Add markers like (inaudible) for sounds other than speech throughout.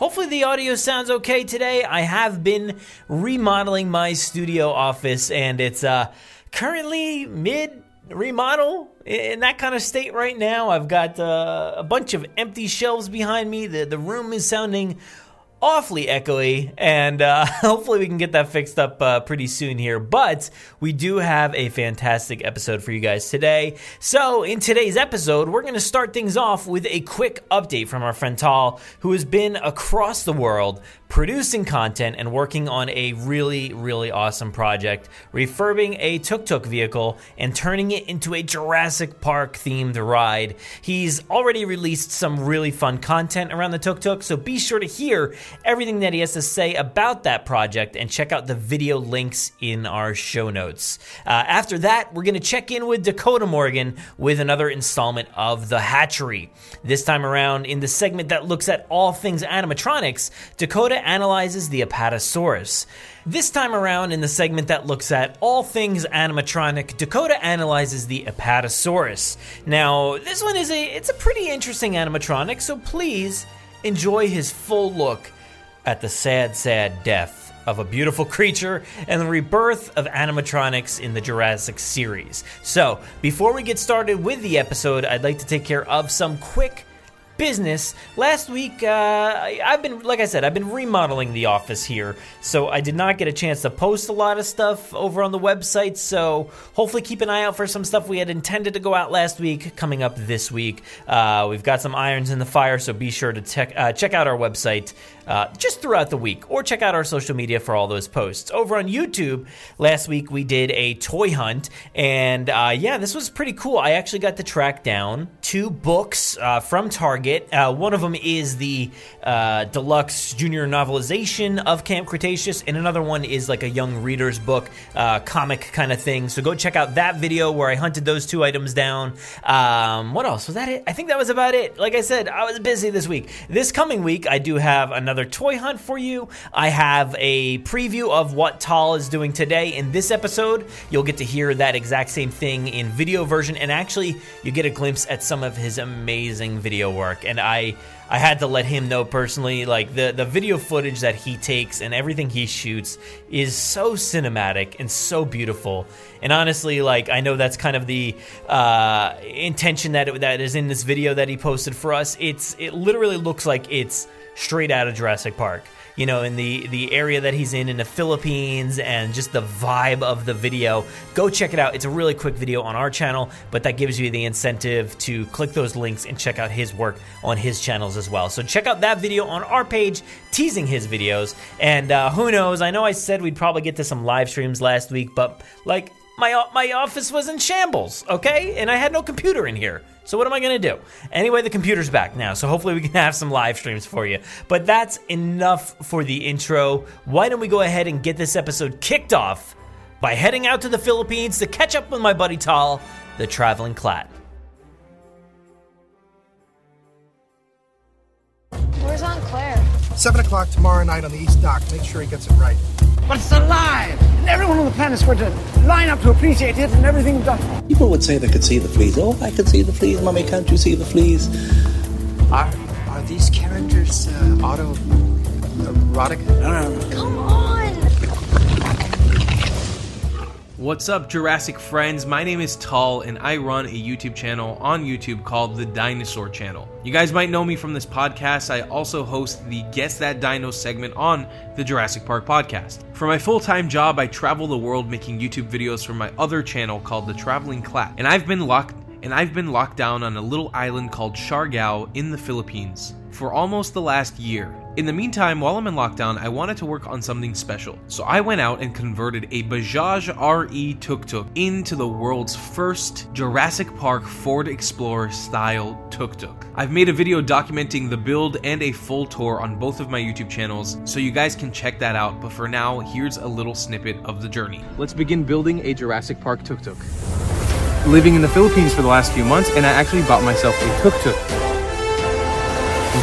Hopefully, the audio sounds okay today. I have been remodeling my studio office, and it's uh, currently mid remodel in that kind of state right now. I've got uh, a bunch of empty shelves behind me. The, the room is sounding awfully echoey, and uh, (laughs) hopefully we can get that fixed up uh, pretty soon here. But we do have a fantastic episode for you guys today. So, in today's episode, we're going to start things off with a quick update from our friend Tal, who has been across the world producing content and working on a really, really awesome project, refurbing a tuk tuk vehicle and turning it into a Jurassic Park themed ride. He's already released some really fun content around the tuk tuk, so be sure to hear everything that he has to say about that project and check out the video links in our show notes. Uh, after that, we're going to check in with Dakota Morgan with another installment of The Hatchery. This time around, in the segment that looks at all things animatronics, Dakota analyzes the Apatosaurus. This time around, in the segment that looks at all things animatronic, Dakota analyzes the Apatosaurus. Now, this one is a it's a pretty interesting animatronic, so please enjoy his full look at the sad, sad death of a beautiful creature and the rebirth of animatronics in the Jurassic series. So, before we get started with the episode, I'd like to take care of some quick business. Last week, uh, I've been, like I said, I've been remodeling the office here, so I did not get a chance to post a lot of stuff over on the website. So hopefully, keep an eye out for some stuff we had intended to go out last week coming up this week. Uh, we've got some irons in the fire, so be sure to check uh, check out our website. Uh, just throughout the week, or check out our social media for all those posts. Over on YouTube, last week we did a toy hunt, and uh, yeah, this was pretty cool. I actually got to track down two books uh, from Target. Uh, one of them is the uh, deluxe junior novelization of Camp Cretaceous, and another one is like a young reader's book, uh, comic kind of thing. So go check out that video where I hunted those two items down. Um, what else? Was that it? I think that was about it. Like I said, I was busy this week. This coming week, I do have another toy hunt for you. I have a preview of what Tal is doing today. In this episode, you'll get to hear that exact same thing in video version, and actually, you get a glimpse at some of his amazing video work. And I. I had to let him know personally, like the, the video footage that he takes and everything he shoots is so cinematic and so beautiful. And honestly, like I know that's kind of the uh, intention that it, that is in this video that he posted for us. It's it literally looks like it's straight out of Jurassic Park. You know, in the the area that he's in in the Philippines and just the vibe of the video. Go check it out. It's a really quick video on our channel, but that gives you the incentive to click those links and check out his work on his channels as well. So check out that video on our page teasing his videos. And uh, who knows? I know I said we'd probably get to some live streams last week, but like my my office was in shambles, okay? And I had no computer in here. So what am I going to do? Anyway, the computer's back now, so hopefully we can (laughs) have some live streams for you. But that's enough for the intro. Why don't we go ahead and get this episode kicked off by heading out to the Philippines to catch up with my buddy Tal, the traveling clatt. Where's Aunt Claire? Seven o'clock tomorrow night on the East Dock. Make sure he gets it right. But it's alive! And everyone on the planet's going to line up to appreciate it and everything we've done. People would say they could see the fleas. Oh, I can see the fleas. Mommy, can't you see the fleas? Are are these characters uh, auto erotic? No, no, no. Come on! What's up, Jurassic friends? My name is Tal, and I run a YouTube channel on YouTube called The Dinosaur Channel. You guys might know me from this podcast. I also host the Guess That Dino segment on the Jurassic Park podcast. For my full time job, I travel the world making YouTube videos for my other channel called The Traveling Clatt, and I've been locked and I've been locked down on a little island called Siargao in the Philippines for almost the last year. In the meantime, while I'm in lockdown, I wanted to work on something special. So I went out and converted a Bajaj RE tuk tuk into the world's first Jurassic Park Ford Explorer style tuk tuk. I've made a video documenting the build and a full tour on both of my YouTube channels, so you guys can check that out. But for now, here's a little snippet of the journey. Let's begin building a Jurassic Park tuk tuk. Living in the Philippines for the last few months, and I actually bought myself a tuk tuk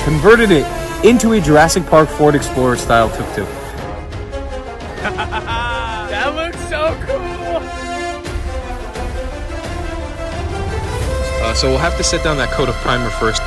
converted it into a Jurassic Park Ford Explorer style tuk tuk. (laughs) that looks so cool. Uh, so we'll have to set down that coat of primer first.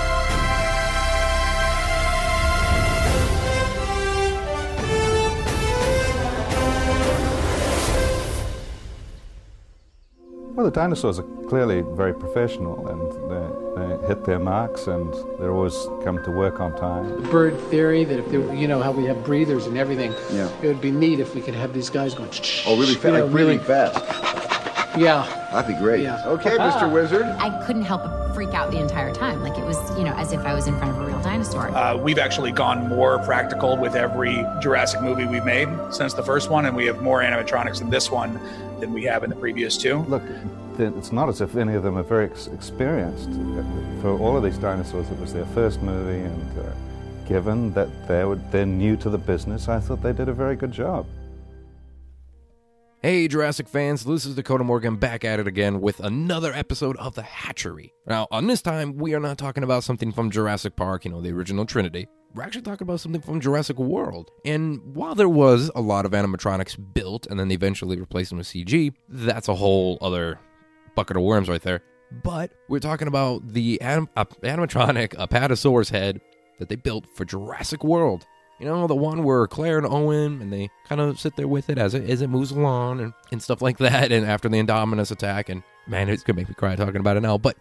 Well, the dinosaurs are clearly very professional and they, they hit their marks and they're always come to work on time. The bird theory that if they, you know how we have breathers and everything, yeah. it would be neat if we could have these guys going. Oh, really fast, like really fast. Yeah. That'd be great. Yeah. Okay, Mr. Wizard. I couldn't help but freak out the entire time. Like it was, you know, as if I was in front of a real dinosaur. Uh, we've actually gone more practical with every Jurassic movie we've made since the first one, and we have more animatronics in this one than we have in the previous two. Look, it's not as if any of them are very ex- experienced. For all of these dinosaurs, it was their first movie, and uh, given that they were, they're new to the business, I thought they did a very good job. Hey, Jurassic fans, this is Dakota Morgan back at it again with another episode of The Hatchery. Now, on this time, we are not talking about something from Jurassic Park, you know, the original Trinity. We're actually talking about something from Jurassic World. And while there was a lot of animatronics built and then they eventually replaced them with CG, that's a whole other bucket of worms right there. But we're talking about the anim- uh, animatronic Apatosaurus head that they built for Jurassic World. You know, the one where Claire and Owen and they kind of sit there with it as it as it moves along and, and stuff like that. And after the Indominus attack, and man, it's gonna make me cry talking about it now. But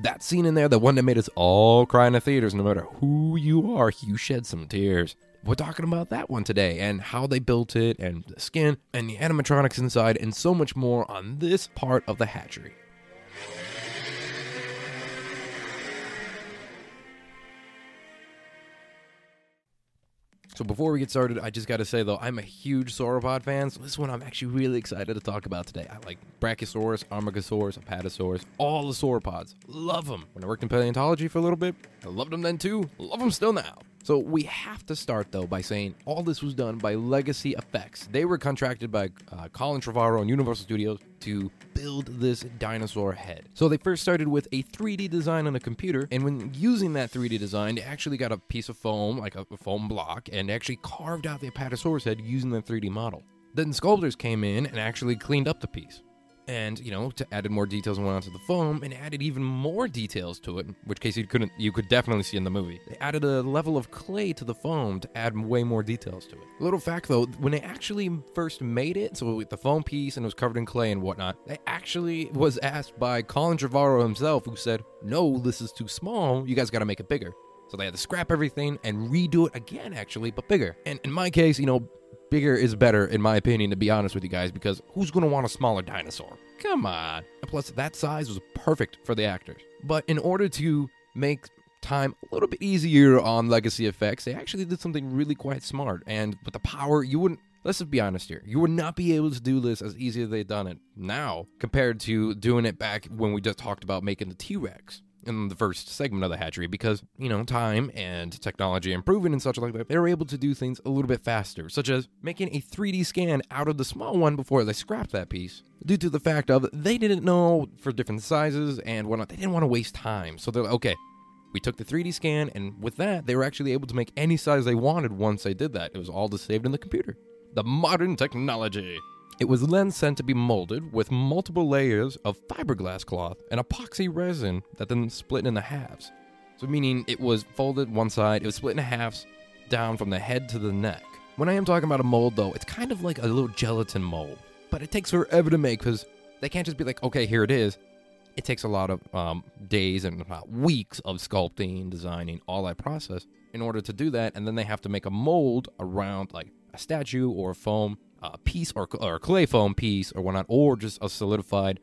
that scene in there, the one that made us all cry in the theaters, no matter who you are, you shed some tears. We're talking about that one today and how they built it and the skin and the animatronics inside and so much more on this part of the hatchery. So before we get started, I just got to say though, I'm a huge sauropod fan. So this one I'm actually really excited to talk about today. I like Brachiosaurus, Amargasaurus, Apatosaurus, all the sauropods. Love them. When I worked in paleontology for a little bit, I loved them then too. Love them still now. So we have to start though by saying all this was done by Legacy Effects. They were contracted by uh, Colin Trevorrow and Universal Studios to build this dinosaur head. So they first started with a 3D design on a computer, and when using that 3D design, they actually got a piece of foam, like a, foam block, and actually carved out the Apatosaurus head using the 3D model. Then sculptors came in and actually cleaned up the piece and you know to added more details and went onto the foam and added even more details to it which case you couldn't you could definitely see in the movie. They added a level of clay to the foam to add way more details to it. Little fact though when they actually first made it so with the foam piece and it was covered in clay and whatnot they actually was asked by colin trevorrow himself who said no this is too small. You guys got to make it bigger. So they had to scrap everything and redo it again actually but bigger. And in my case you know bigger is better, in my opinion, to be honest with you guys, because who's going to want a smaller dinosaur? Come on. Plus, that size was perfect for the actors. But in order to make time a little bit easier on legacy effects, they actually did something really quite smart. And with the power, you wouldn't. Let's just be honest here. You would not be able to do this as easy as they've done it now compared to doing it back when we just talked about making the T Rex in the first segment of the hatchery because, you know, time and technology improving and such like that, they were able to do things a little bit faster, such as making a 3D scan out of the small one before they scrapped that piece. Due to the fact of they didn't know for different sizes and whatnot, they didn't want to waste time. So they're like, okay, we took the 3D scan, and with that, they were actually able to make any size they wanted once they did that. It was all just saved in the computer. The modern technology. It was then sent to be molded with multiple layers of fiberglass cloth and epoxy resin that then split into halves. So, meaning it was folded one side, it was split into halves down from the head to the neck. When I am talking about a mold, though, it's kind of like a little gelatin mold. but it takes forever to make because they can't just be like, okay, here it is. It takes a lot of um, days and weeks of sculpting, designing, all that process in order to do that, and then they have to make a mold around like a statue or a foam uh, piece or, or clay foam piece or whatnot, or just a solidified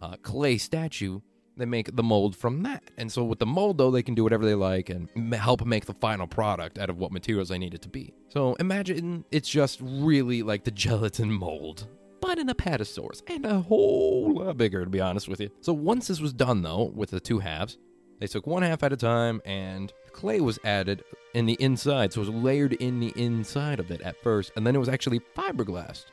uh, clay statue. They make the mold from that, and so with the mold though, they can do whatever they like and m- help make the final product out of what materials they need it to be. So imagine it's just really like the (laughs) gelatin mold but an apatosaurus, and a whole lot bigger, to be honest with you. So once this was done, though, with the two halves, they took one half at a time, and clay was added in the inside, so it was layered in the inside of it at first, and then it was actually fiberglassed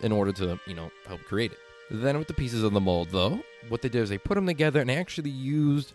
in order to, you know, help create it. Then with the pieces of the mold, though, what they did is they put them together and they actually used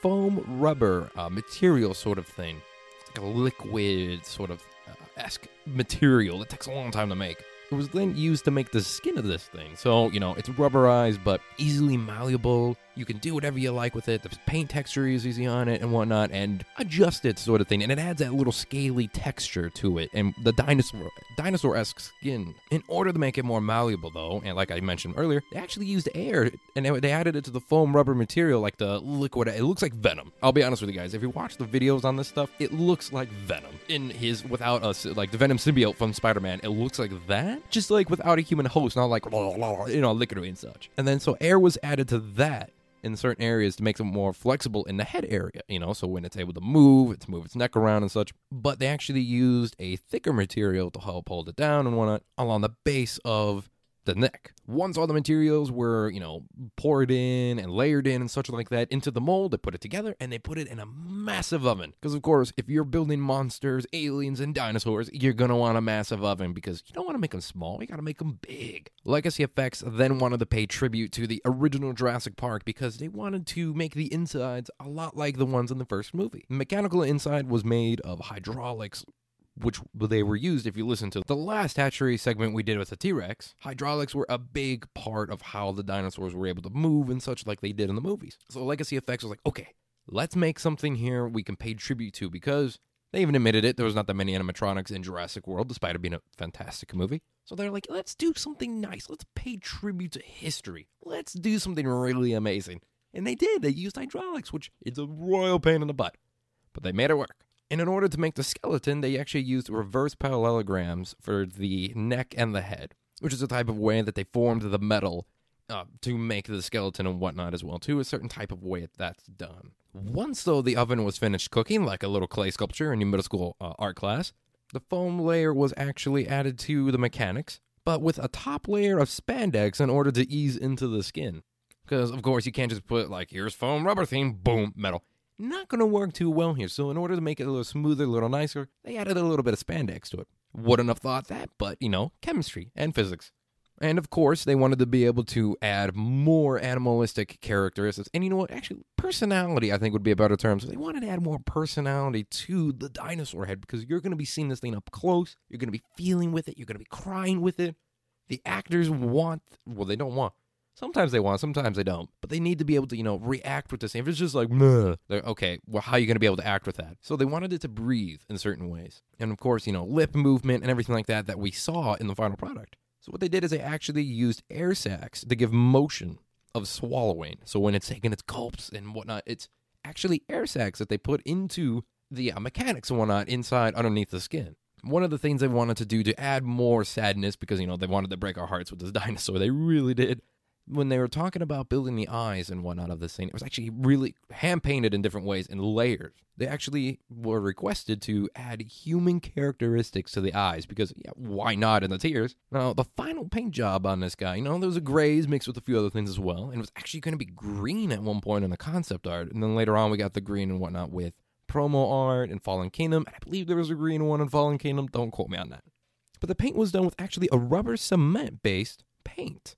foam rubber uh, material sort of thing. It's like a liquid sort of uh, esque material. It takes a long time to make. It was then used to make the skin of this thing. So, you know, it's rubberized but easily malleable. You can do whatever you like with it. The paint texture is easy on it and whatnot, and adjust it sort of thing. And it adds that little scaly texture to it. And the dinosaur dinosaur esque skin. In order to make it more malleable, though, and like I mentioned earlier, they actually used air and they added it to the foam rubber material, like the liquid. It looks like venom. I'll be honest with you guys. If you watch the videos on this stuff, it looks like venom in his without us like the venom symbiote from Spider-Man. It looks like that, just like without a human host, not like you know liquid and such. And then so air was added to that in certain areas to make it more flexible in the head area, you know, so when it's able to move, it's move its neck around and such. But they actually used a thicker material to help hold it down and whatnot along the base of the neck. Once all the materials were, you know, poured in and layered in and such like that into the mold, they put it together and they put it in a massive oven. Because, of course, if you're building monsters, aliens, and dinosaurs, you're going to want a massive oven because you don't want to make them small, you got to make them big. Legacy Effects then wanted to pay tribute to the original Jurassic Park because they wanted to make the insides a lot like the ones in the first movie. The mechanical inside was made of hydraulics which they were used if you listen to the last hatchery segment we did with the T-Rex. Hydraulics were a big part of how the dinosaurs were able to move and such like they did in the movies. So Legacy Effects was like, okay, let's make something here we can pay tribute to because they even admitted it. There was not that many animatronics in Jurassic World, despite it being a fantastic movie. So they're like, let's do something nice. Let's pay tribute to history. Let's do something really amazing. And they did. They used hydraulics, which is a royal pain in the butt. But they made it work. And in order to make the skeleton, they actually used reverse parallelograms for the neck and the head, which is a type of way that they formed the metal uh, to make the skeleton and whatnot as well, too. A certain type of way that's done. Once, though, the oven was finished cooking, like a little clay sculpture in your middle school uh, art class, the foam layer was actually added to the mechanics, but with a top layer of spandex in order to ease into the skin. Because, of course, you can't just put, like, here's foam rubber theme, boom, metal not going to work too well here. So, in order to make it a little smoother, a little nicer, they added a little bit of spandex to it. Wouldn't have thought that, but you know, chemistry and physics. And of course, they wanted to be able to add more animalistic characteristics. And you know what? Actually, personality, I think, would be a better term. So they wanted to add more personality to the dinosaur head because you're going to be seeing this thing up close. You're going to be feeling with it. You're going to be crying with it. The actors want, well, they don't want, Sometimes they want, sometimes they don't. But they need to be able to, you know, react with this. If it's just like, Meh, okay, well, how are you going to be able to act with that? So they wanted it to breathe in certain ways. And of course, you know, lip movement and everything like that that we saw in the final product. So what they did is they actually used air sacs to give motion of swallowing. So when it's taking its gulps and whatnot, it's actually air sacs that they put into the uh, mechanics and whatnot inside underneath the skin one of the things they wanted to do to add more sadness because you know they wanted to break our hearts with this (laughs) dinosaur they really did when they were talking about building the eyes and whatnot of the thing, it was actually really hand painted in different ways and layers. They actually were requested to add human characteristics to the eyes because, yeah, why not in the tears? Now, the final paint job on this guy, you know, there was a grays mixed with a few other things as well, and it was actually going to be green at one point in the concept art. And then later on, we got the green and whatnot with promo art and Fallen Kingdom. And I believe there was a green one in Fallen Kingdom. Don't quote me on that. But the paint was done with actually a rubber cement based paint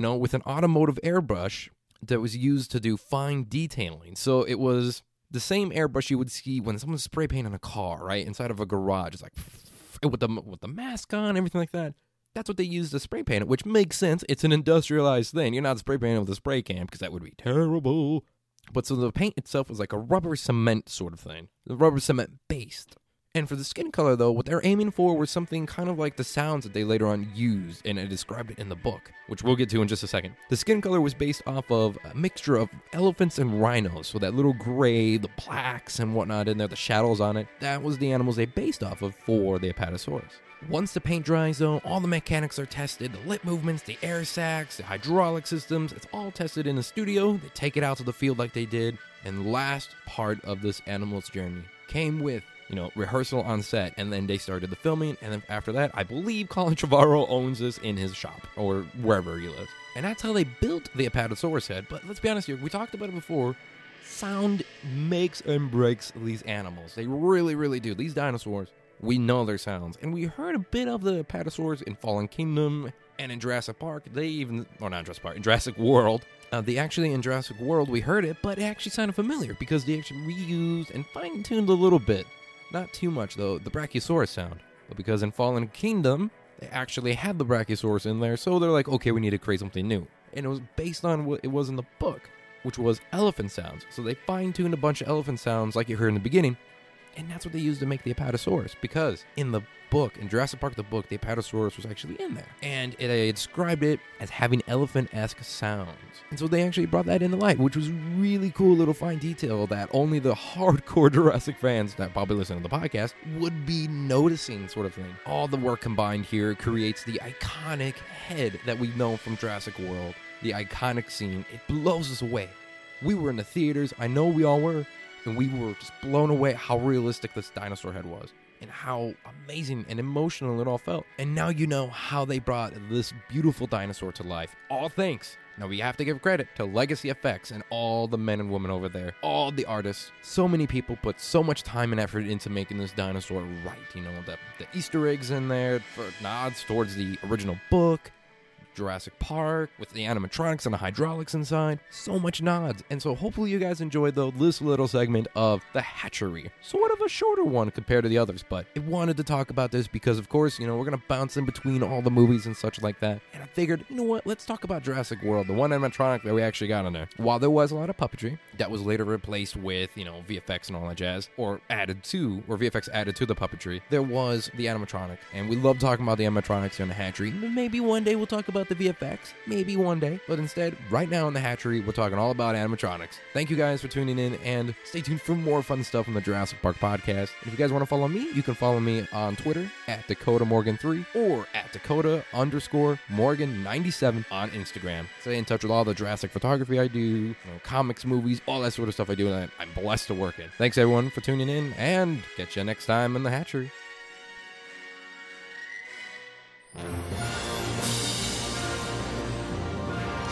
you know, with an automotive airbrush that was used to do fine detailing. So it was the same airbrush you would see when someone's spray painting a car, right? Inside of a garage. It's like (sniffs) with the with the mask on, everything like that. That's what they use to spray paint it, which makes sense. It's an industrialized thing. You're not spray painting with a spray can because that would be terrible. But so the paint itself was like a rubber cement sort of thing. The rubber cement based. And for the skin color, though, what they're aiming for was something kind of like the sounds that they later on used, and I described it in the book, which we'll get to in just a second. The skin color was based off of a mixture of elephants and rhinos, so that little gray, the plaques and whatnot in there, the shadows on it, that was the animals they based off of for the Apatosaurus. Once the paint dries, though, all the mechanics are tested the lip movements, the air sacs, the hydraulic systems. It's all tested in the studio. They take it out to the field like they did. And last part of this animal's journey came with, you know, rehearsal on set. And then they started the filming. And then after that, I believe Colin Trevorrow owns this in his shop or wherever he lives. And that's how they built the Apatosaurus head. But let's be honest here, we talked about it before. Sound makes and breaks these animals. They really, really do. These dinosaurs we know their sounds. And we heard a bit of the Apatosaurus in Fallen Kingdom and in Jurassic Park. They even, or not Jurassic Park, in Jurassic World. Uh, they actually, in Jurassic World, we heard it, but it actually sounded familiar because they actually reused and fine tuned a little bit. Not too much, though, the Brachiosaurus sound. But because in Fallen Kingdom, they actually had the Brachiosaurus in there, so they're like, okay, we need to create something new. And it was based on what it was in the book, which was elephant sounds. So they fine tuned a bunch of elephant sounds like you heard in the beginning, and that's what they used to make the Apatosaurus. Because in the book, in Jurassic Park, the book, the Apatosaurus was actually in there. And they described it as having elephant esque sounds. And so they actually brought that into light, which was really cool little fine detail that only the (laughs) hardcore Jurassic fans that probably listen to the podcast would be noticing, sort of thing. All the work combined here creates the iconic head that we know from Jurassic World. The iconic scene. It blows us away. We were in the theaters, I know we all were, and we were just blown away how realistic this dinosaur head was and how amazing and emotional it all felt. And now you know how they brought this beautiful dinosaur to life. All thanks. Now we have to give credit to Legacy Effects and all the men and women over there, all the artists. So many people put so much time and effort into making this dinosaur right. You know, the, the Easter eggs in there for nods towards the original book, Jurassic Park with the animatronics and the hydraulics inside. So much nods. And so hopefully you guys enjoyed though this little segment of the hatchery. Sort of a shorter one compared to the others, but I wanted to talk about this because of course, you know, we're gonna bounce in between all the movies and such like that. And I figured, you know what, let's talk about Jurassic World, the one animatronic that we actually got in there. While there was a lot of puppetry, that was later replaced with, you know, VFX and all that jazz, or added to, or VFX added to the puppetry, there was the animatronic. And we love talking about the animatronics in the hatchery. Maybe one day we'll talk about the VFX, maybe one day. But instead, right now in the hatchery, we're talking all about animatronics. Thank you guys for tuning in and stay tuned for more fun stuff on the Jurassic Park podcast. If you guys want to follow me, you can follow me on Twitter at Dakota Morgan3 or at Dakota underscore Morgan97 on Instagram. Stay in touch with all the Jurassic photography I do, you know, comics, movies, all that sort of stuff I do, and I'm blessed to work in. Thanks everyone for tuning in, and catch you next time in the hatchery.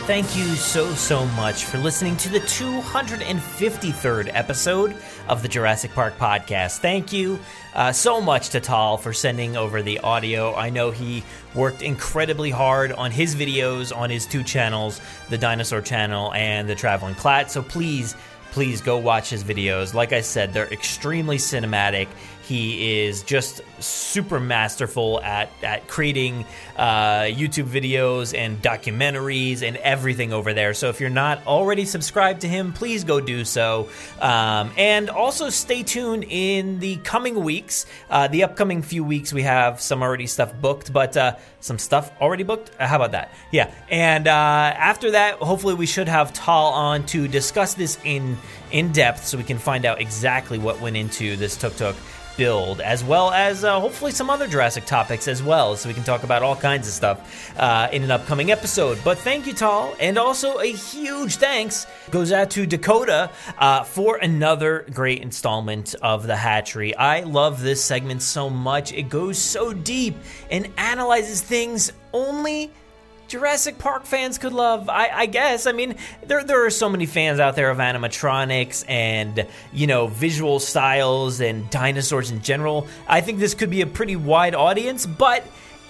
Thank you so, so much for listening to the 253rd episode of the Jurassic Park podcast. Thank you uh, so much to Tal for sending over the audio. I know he worked incredibly hard on his videos on his two channels, the Dinosaur channel and the Traveling Clatt. So please, please go watch his videos. Like I said, they're extremely cinematic. He is just super masterful at, at creating uh, YouTube videos and documentaries and everything over there. So if you're not already subscribed to him, please go do so. Um, and also stay tuned in the coming weeks. Uh, the upcoming few weeks, we have some already stuff booked, but uh, some stuff already booked. Uh, how about that? Yeah. And uh, after that, hopefully, we should have Tal on to discuss this in in depth, so we can find out exactly what went into this tuk tuk build, as well as uh, hopefully some other Jurassic topics as well, so we can talk about all kinds of stuff uh, in an upcoming episode. But thank you, Tal, and also a huge thanks goes out to Dakota uh, for another great installment of the Hatchery. I love this segment so much; it goes so deep and analyzes things only Jurassic Park fans could love. I, I, guess. I mean, there there are so many fans out there of animatronics and you know visual styles and dinosaurs in general. I think this could be a pretty wide audience, but.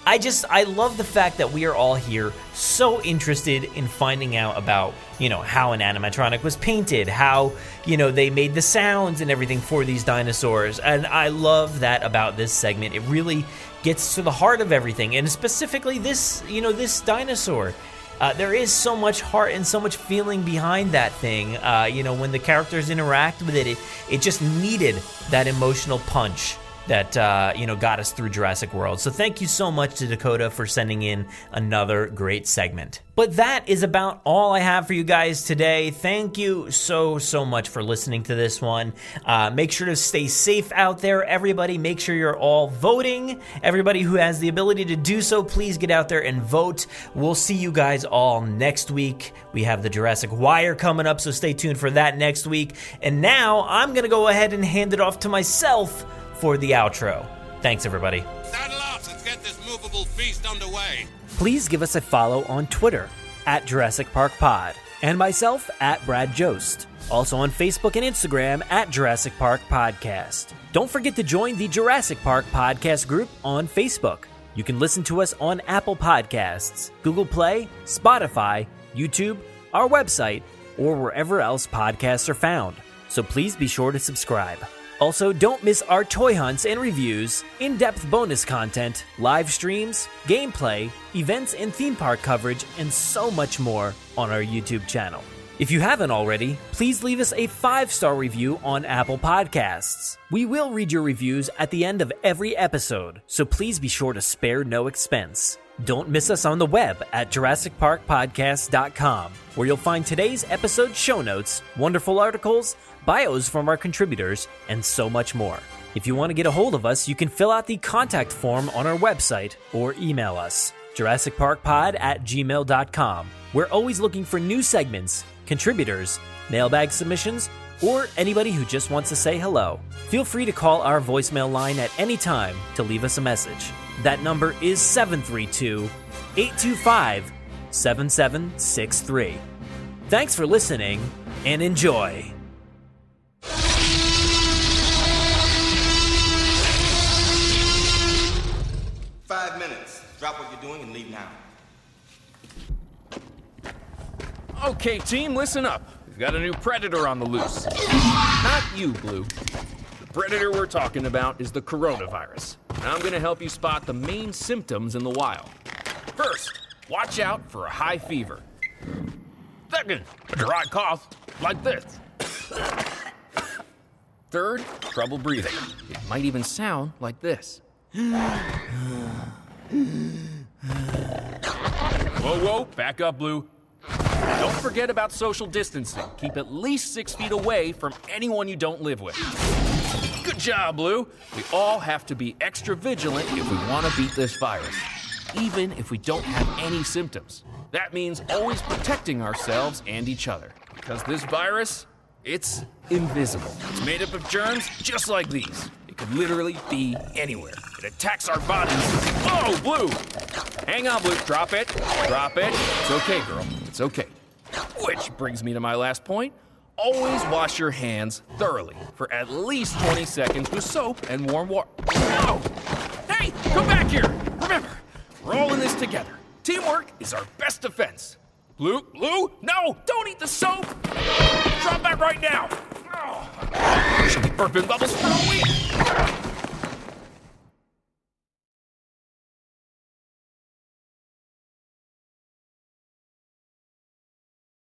I just I love the fact that we are all here so interested in finding out about, you know, how an animatronic was painted, how, you know, they made the sounds and everything for these dinosaurs. And I love that about this segment. It really gets to the heart of everything, and specifically this, you know, this dinosaur. Uh, there is so much heart and so much feeling behind that thing. Uh, you know, when the characters interact with it, it, it just needed that emotional punch that uh, you know got us through Jurassic World. So thank you so much to Dakota for sending in another great segment. But that is about all I have for you guys today. Thank you so, so much for listening to this one. Uh, make sure to stay safe out there, everybody. Make sure you're all voting. Everybody who has the ability to do so, please get out there and vote. We'll see you guys all next week. We have the Jurassic Wire coming up, so stay tuned for that next week. And now I'm to go ahead and hand it off to myself for the outro. Thanks, everybody. Saddle up, let's get this movable feast underway. Please give us a follow on Twitter at Jurassic Park Pod and myself at Brad Jost. Also on Facebook and Instagram at Jurassic Park Podcast. Don't forget to join the Jurassic Park Podcast group on Facebook. You can listen to us on Apple Podcasts, Google Play, Spotify, YouTube, our website, or wherever else podcasts are found. So please be sure to subscribe. Also, don't miss our toy hunts and reviews, in depth bonus content, live streams, gameplay, events and theme park coverage, and so much more on our YouTube channel. If you haven't already, please leave us a five star review on Apple Podcasts. We will read your reviews at the end of every episode, so please be sure to spare no expense. Don't miss us on the web at JurassicParkPodcast.com, where you'll find today's episode show notes, wonderful articles, bios from our contributors, and so much more. If you want to get a hold of us, you can fill out the contact form on our website or email us, JurassicParkPod at gmail.com. We're always looking for new segments, contributors, mailbag submissions, or anybody who just wants to say hello. Feel free to call our voicemail line at any time to leave us a message. That number is 732 825 7763. Thanks for listening and enjoy. Five minutes. Drop what you're doing and leave now. Okay, team, listen up. We've got a new predator on the loose. Not you, Blue. The predator we're talking about is the coronavirus. I'm gonna help you spot the main symptoms in the wild. First, watch out for a high fever. Second, a dry cough, like this. Third, trouble breathing. It might even sound like this. Whoa, whoa, back up, Blue. Don't forget about social distancing. Keep at least six feet away from anyone you don't live with. Good job, Blue. We all have to be extra vigilant if we want to beat this virus, even if we don't have any symptoms. That means always protecting ourselves and each other. Because this virus, it's invisible. It's made up of germs just like these. It could literally be anywhere. It attacks our bodies. Oh, Blue! Hang on, Blue. Drop it. Drop it. It's okay, girl. It's okay. Which brings me to my last point. Always wash your hands thoroughly for at least 20 seconds with soap and warm water. No! Hey, come back here! Remember, we're all in this together. Teamwork is our best defense. Blue, Blue, no! Don't eat the soap! Drop that right now! Oh. She'll be burping bubbles for a week!